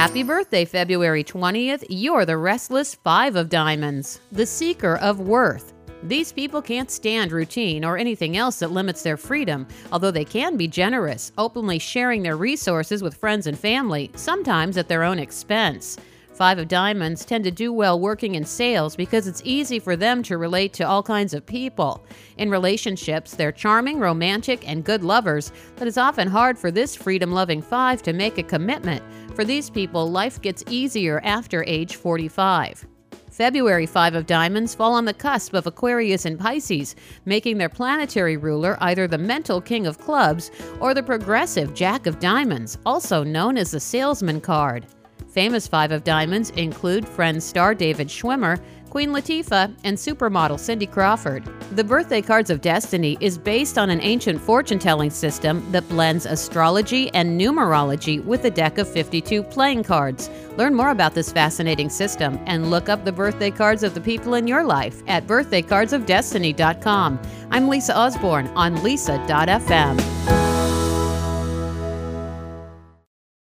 Happy birthday, February 20th. You're the restless five of diamonds, the seeker of worth. These people can't stand routine or anything else that limits their freedom, although they can be generous, openly sharing their resources with friends and family, sometimes at their own expense. Five of Diamonds tend to do well working in sales because it's easy for them to relate to all kinds of people. In relationships, they're charming, romantic, and good lovers, but it's often hard for this freedom loving five to make a commitment. For these people, life gets easier after age 45. February 5 of Diamonds fall on the cusp of Aquarius and Pisces, making their planetary ruler either the mental king of clubs or the progressive jack of diamonds, also known as the salesman card. Famous Five of Diamonds include Friends star David Schwimmer, Queen Latifah, and supermodel Cindy Crawford. The Birthday Cards of Destiny is based on an ancient fortune telling system that blends astrology and numerology with a deck of 52 playing cards. Learn more about this fascinating system and look up the birthday cards of the people in your life at birthdaycardsofdestiny.com. I'm Lisa Osborne on lisa.fm.